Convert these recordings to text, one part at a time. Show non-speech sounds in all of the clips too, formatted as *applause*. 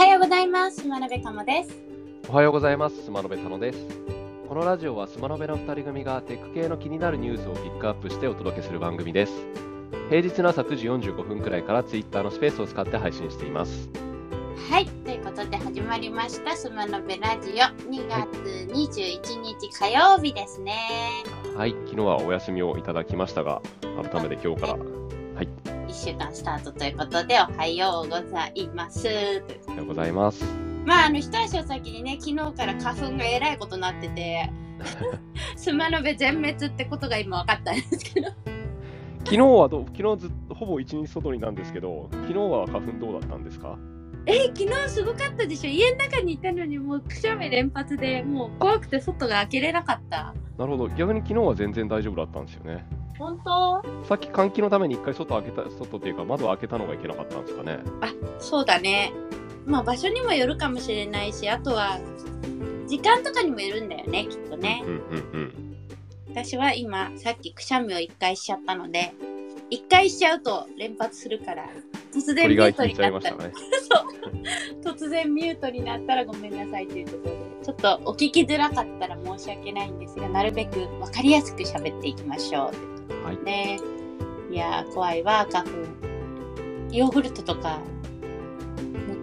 はようございます。真鍋かもです。おはようございます。スマノベタノです。このラジオはスマノベの2人組がテック系の気になるニュースをピックアップしてお届けする番組です。平日の朝9時45分くらいから Twitter のスペースを使って配信しています。はい、ということで始まりましたスマノベラジオ2月21日火曜日ですね。はい、昨日はお休みをいただきましたが、改めて今日から1週間スタートということでおはようございます。おはようございます。まああの一足お先にね昨日から花粉がえらいことになっててスマノベ全滅ってことが今分かったんですけど昨日はどう昨日ずっとほぼ一日外にいたんですけど、昨日は花粉どうだったんですか？え昨日すごかったでしょ家の中にいたのにもうくしゃみ連発でもう怖くて外が開けれなかったなるほど、逆に昨日は全然大丈夫だったんですよね。本当？さっき換気のために一回外開けた、外っていうか窓を開けたのがいけなかったんですかね。そうだねまあ場所にもよるかもしれないしあとは時間とかにもよるんだよねきっとねうんうんうん。私は今さっきくしゃみを1回しちゃったので1回しちゃうと連発するから突然ミュートになったらね。*laughs* 突然ミュートになったらごめんなさいというところでちょっとお聞きづらかったら申し訳ないんですがなるべく分かりやすく喋っていきましょうはい。ね。いやー怖いわ花粉。ヨーグルトとか。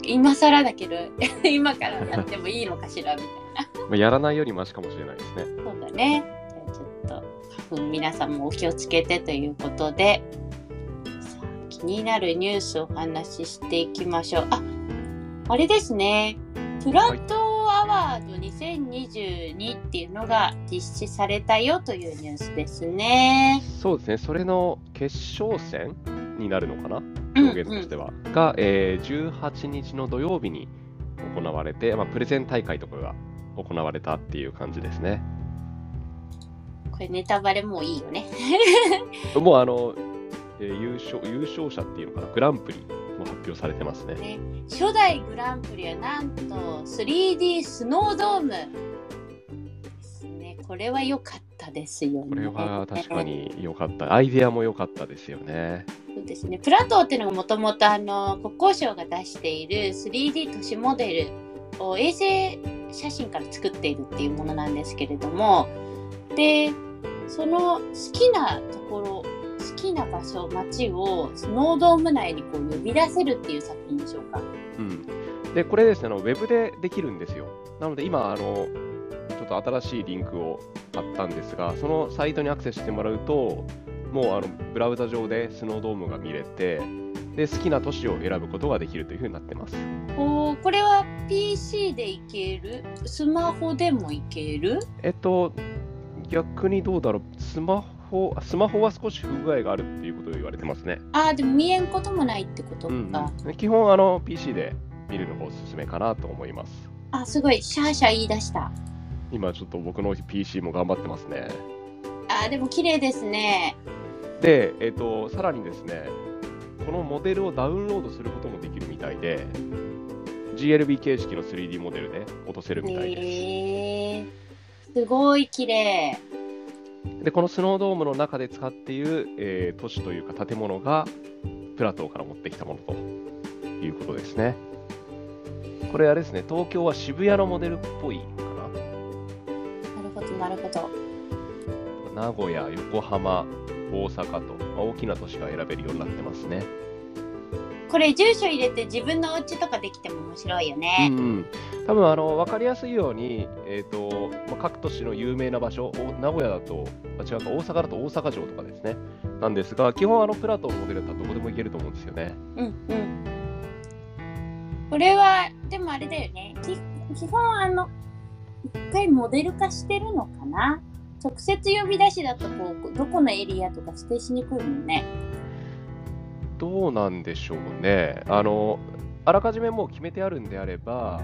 今更だけど *laughs* 今からやってもいいのかしらみたいな。*laughs* まあ、やらないよりマシかもしれないですね。そうだね。じゃあちょっと花粉皆さんもお気をつけてということで気になるニュースをお話ししていきましょう。ああれですね。プラトーアワード2022っていうのが実施されたよというニュースですね。そうですね、それの決勝戦になるのかな、うん表現としては。が、えー18日の土曜日に行われて、まあ、プレゼン大会とかが行われたっていう感じですね。これネタバレもういいよね。*laughs* もうあの、えー優勝優勝者っていうのかな、グランプリも発表されてますね。ね初代グランプリはなんと 3D スノードームですね。これは良かったですよね。これは確かに良かった。アイデアも良かったですよね。そうですね。プラトーっていうのがもともとあの国交省が出している 3D 都市モデルを衛星写真から作っているっていうものなんですけれども、で、その好きなところ、好きな場所、街をスノードーム内にこう呼び出せるっていう作品でしょうか。うん。で、これですね、あのウェブでできるんですよ。なので今、あの、ちょっと新しいリンクを貼ったんですが、そのサイトにアクセスしてもらうと、もうあのブラウザ上でスノードームが見れて、で、好きな都市を選ぶことができるというふうになってます。おーこれは PC でいける？スマホでもいける？えっと、逆にどうだろう、スマホ、スマホは少し不具合があるっていうことを言われてますね。ああ、でも見えんこともないってことか。うんうん、基本、あの、PC で見るのがおすすめかなと思います。あ、すごい、シャーシャー言い出した。今ちょっと僕の PC も頑張ってますね。あーでも綺麗ですね。で、えっ、と、さらにですね、このモデルをダウンロードすることもできるみたいで、GLB 形式の 3D モデルで落とせるみたいです。へえすごい綺麗。で、このスノードームの中で使っている、えー都市というか建物がプラトーから持ってきたものということですね。これあれですね、東京は渋谷のモデルっぽいかなるほど、なるほど。な。名古屋、横浜、大阪と、まあ大きな都市が選べるようになってますね。これ住所入れて自分のお家とかできても面白いようね。んうん、多分あの分かりやすいように、えーとまあ、各都市の有名な場所、お名古屋だと、あ違うか、大阪だと大阪城とかですね、なんですが、基本あのプラトンのモデルだったらどこでも行けると思うんですよね。うんうん。これは、でもあれだよね。き基本あの、一回モデル化してるのかな？直接呼び出しだとこう、どこのエリアとか指定しにくいもんね。どうなんでしょうね。あの、あらかじめもう決めてあるんであれば、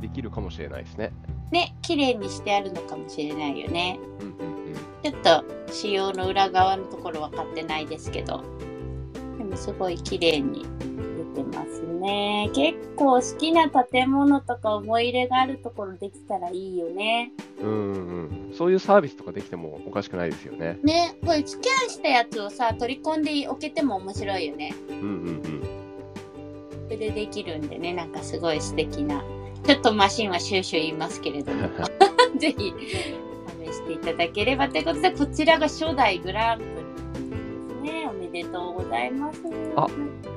できるかもしれないですね。ね、綺麗にしてあるのかもしれないよね。うんうんうん。ちょっと仕様の裏側のところ分かってないですけど、でもすごい綺麗に出てますね。結構好きな建物とか思い入れがあるところできたらいいよね。うんうんうん、そういうサービスとかできてもおかしくないですよね。ね、これスキャンしたやつをさ、取り込んでおけても面白いよね。うんうんうん。でプでできるんでね、なんかすごい素敵な。ちょっとマシンはシューシュー言いますけれども、*laughs* ぜひ試していただければということで、こちらが初代グランプリでとうございます。あ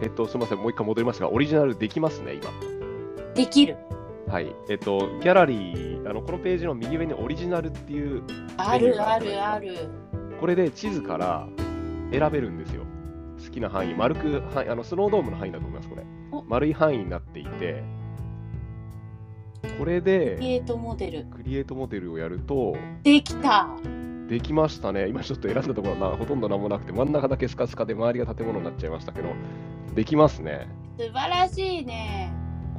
えっと、すみません、もう一回戻りますが、オリジナルできますね、今。できる。はい。えっと、ギャラリー、あのこのページの右上にオリジナルっていう、あるあるある。これで地図から選べるんですよ。好きな範囲、丸く、はあのスノードームの範囲だと思います、これお。丸い範囲になっていて、これクリでエイトモデル。クリエイトモデルをやると、できた。できましたね。今ちょっと選んだところはなほとんど何もなくて、真ん中だけスカスカで周りが建物になっちゃいましたけど、できますね。素晴らしいね。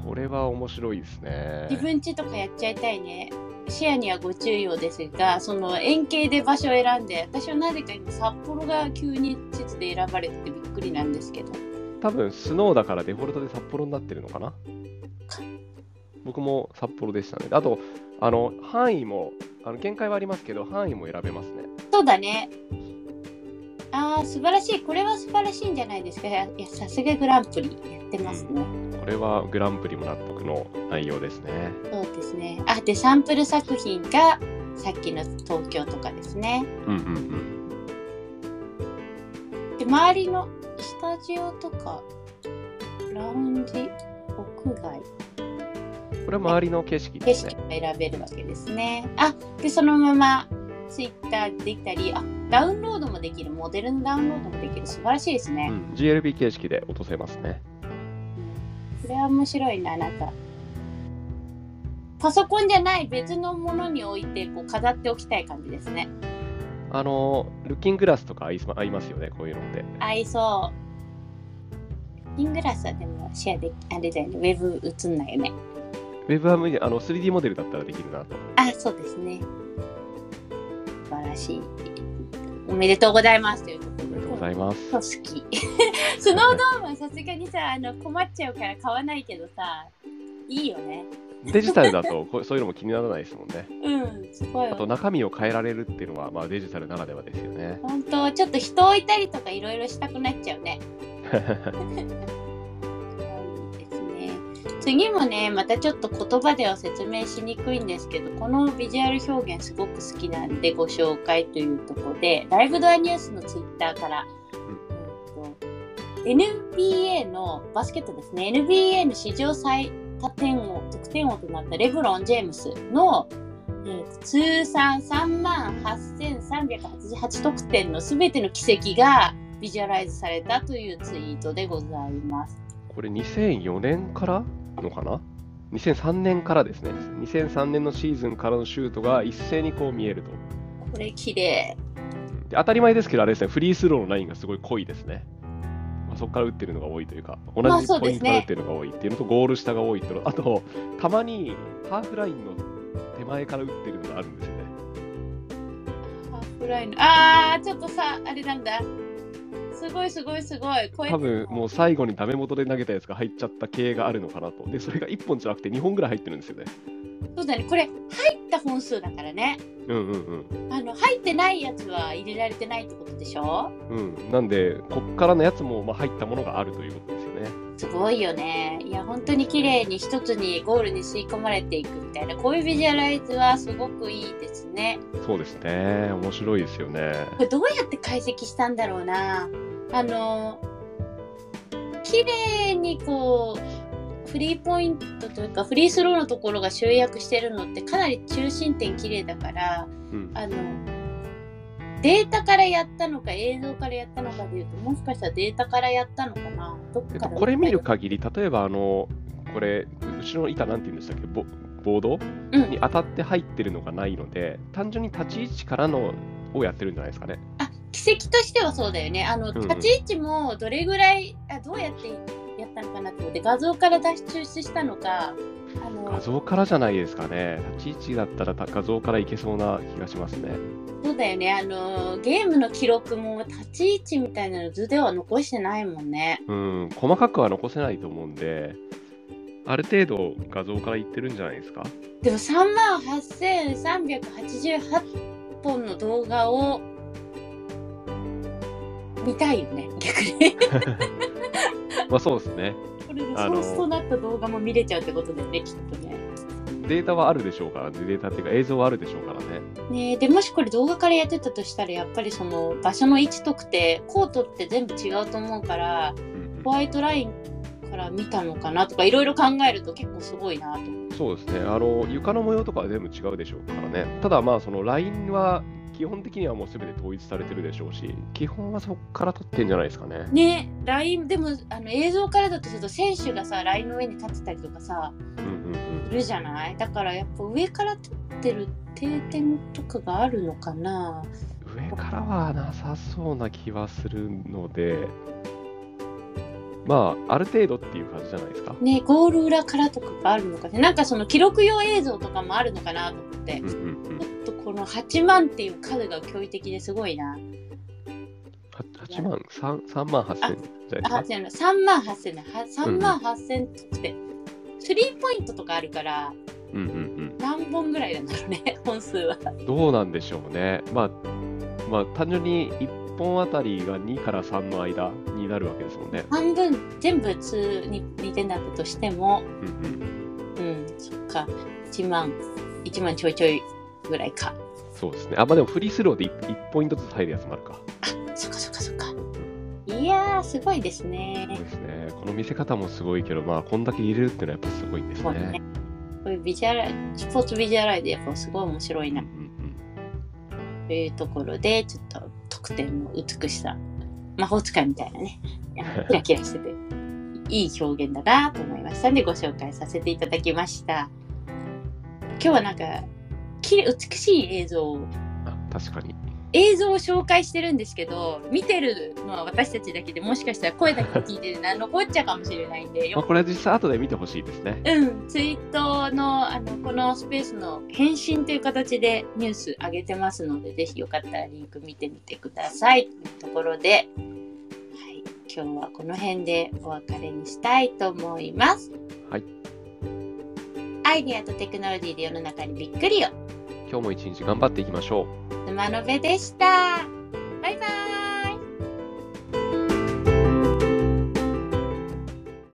これは面白いですね。自分家とかやっちゃいたいね。視野にはご注意をですが、その円形で場所を選んで、私はなぜか今札幌が急に地図で選ばれててびっくりなんですけど。多分スノーだからデフォルトで札幌になってるのかな？僕も札幌でしたね。あと、あの範囲もあの限界はありますけど、範囲も選べますね。そうだね。ああ、素晴らしい。これは素晴らしいんじゃないですか。いや、さすがグランプリやってますね。これはグランプリも納得の内容ですね。そうですね。あ、で、サンプル作品がさっきの東京とかですね。うんうんうん。で、周りのスタジオとか、ラウンジ、屋外、これは周りの景色景ですね。色が選べるわけですね。あ、で、そのままツイッターできたり、あ、ダウンロードもできる、モデルのダウンロードもできる、素晴らしいですね。うん、GLB 形式で落とせますね。これは面白いな、なんか。パソコンじゃない別のものに置いてこう飾っておきたい感じですね。あの、ルッキンググラスとか合い合いますよね、こういうのって。合いそう。ピングラスはでもシェアであれだよね。ウェブ映んないよね。ウェブは無理あの 3D モデルだったらできるなと。あ、そうですね。素晴らしい。おめでとうございますということで。ありがとうございます。好き。スノードームはさすがにさ、あの困っちゃうから買わないけどさ、いいよね。デジタルだとこう *laughs* そういうのも気にならないですもんね。うん、すごいあと中身を変えられるっていうのは、まあ、デジタルならではですよね。本当ちょっと人置いたりとかいろいろしたくなっちゃうね。*laughs* 次もね、またちょっと言葉では説明しにくいんですけど、このビジュアル表現すごく好きなんでご紹介というところで、ライブドアニュースのツイッターから、えーと NBA のバスケットですね、NBA の史上最多点王、得点王となったレブロン・ジェームスの、えー通算3万8388得点のすべての奇跡がビジュアライズされたというツイートでございます。これ2004年から？のかな ?2003 年からですね。2003年のシーズンからのシュートが一斉にこう見えると。これ綺麗。で当たり前ですけど、あれですね、フリースローのラインがすごい濃いですね。まあ、そこから打ってるのが多いというか、同まあじポイントから打ってるのが多いっていうのと、ゴール下が多いっていうのあと、たまにハーフラインの手前から打ってるのがあるんですよね。ハーフラインのあー、ちょっとさ、あれなんだ。すごいすごいすごい。多分もう最後にダメ元で投げたやつが入っちゃった系があるのかなと。で、それが1本じゃなくて2本ぐらい入ってるんですよね。そうだね。これ、入った本数だからね。うんうんあの、入ってないやつは入れられてないってことでしょ？うん。うん。なんで、こっからのやつもまあ入ったものがあるということですよね。すごいよね。いや、本当に綺麗に一つにゴールに吸い込まれていくみたいな、こういうビジュアライズはすごくいいですね。そうですね。面白いですよね。これどうやって解析したんだろうな。あの、綺麗にこう、フリーポイントというか、フリースローのところが集約してるのってかなり中心点綺麗だから、うん。あの、データからやったのか映像からやったのかでいうと、もしかしたらデータからやったのかな？どっえっと、からこれ見る限り、例えばあの、これ、後ろの板なんて言うんでしたっけ？ボボード？うんに当たって入ってるのがないので、単純に立ち位置からのをやってるんじゃないですかね。あ奇跡としてはそうだよね。あの、んうん立ち位置もどれぐらい、あどうやってやったのかなと思って、画像から脱出したのか、あの画像からじゃないですかね。立ち位置だったらた画像からいけそうな気がしますね。そうだよね。あの、ゲームの記録も立ち位置みたいなの図では残してないもんね。うん、細かくは残せないと思うんで、ある程度画像からいってるんじゃないですか？でも3万8388本の動画を見たいよね、逆に。*laughs* まあそうですね。これでソースとなった動画も見れちゃうってことだよね、きっとね。データはあるでしょうからね。データっていうか映像はあるでしょうからね。ねえでもしこれ動画からやってたとしたらやっぱりその場所の位置特定コートって全部違うと思うからうんホワイトラインから見たのかなとかいろいろ考えると結構すごいなと。そうですね。あの、床の模様とかは全部違うでしょうからね。ただまあ、そのラインは基本的にはもう全て統一されてるでしょうし、基本はそこから撮ってんじゃないですかね。ねラインでもあの映像からだとすると選手がさラインの上に立ってたりとかさうんうんうん。するじゃない？だからやっぱ上から撮ってる定点とかがあるのかな。上からはなさそうな気はするので、まあ、ある程度っていう感じじゃないですか？ねゴール裏からとかがあるのかね。なんかその記録用映像とかもあるのかなと思って。うんうんうん。ちょっとこの8万っていう数が驚異的ですごいな。は8万、3, 3万8000じゃない？ですあ、か。違うの、3万8000ね。は3万8000って、スリーポイントとかあるから、うんうん何本ぐらいなんだろうね、*laughs* 本数は。うん。どうなんでしょうね。まあ、まあ、単純に1本あたりが2から3の間になるわけですもんね。半分、全部通に2点だったとしても、うんうん。うん、そっか、1万、1万ちょいちょいぐらいか。そうですね。あ、まあでもフリースローで 1, 1ポイントずつ入るやつもあるか。そっかそっかそっか。いやー、すごいですねそう。ですね。この見せ方もすごいけど、まあ、こんだけ入れるっていうのはやっぱすごいですそうねね。。こういうビジュアル、スポーツビジュアライでやっぱすごい面白いなうんうんというところで、ちょっと得点の美しさ、魔法使いみたいなね、キラキラしてて、*laughs* いい表現だなと思いましたんで、ご紹介させていただきました。今日はなんか、きれ美しい映像。あ、確かに。映像を紹介してるんですけど、見てるのは私たちだけでもしかしたら声だけ聞いてるのは残っちゃうかもしれないんで、まあ、これは実際後で見てほしいですね。うん、ツイートのあのこのスペースの返信という形でニュース上げてますので、ぜひよかったらリンク見てみてください。というところで、はい、今日はこの辺でお別れにしたいと思います。はい。アイデアとテクノロジーで世の中にびっくりよ。今日も一日頑張っていきましょう。沼のべでした。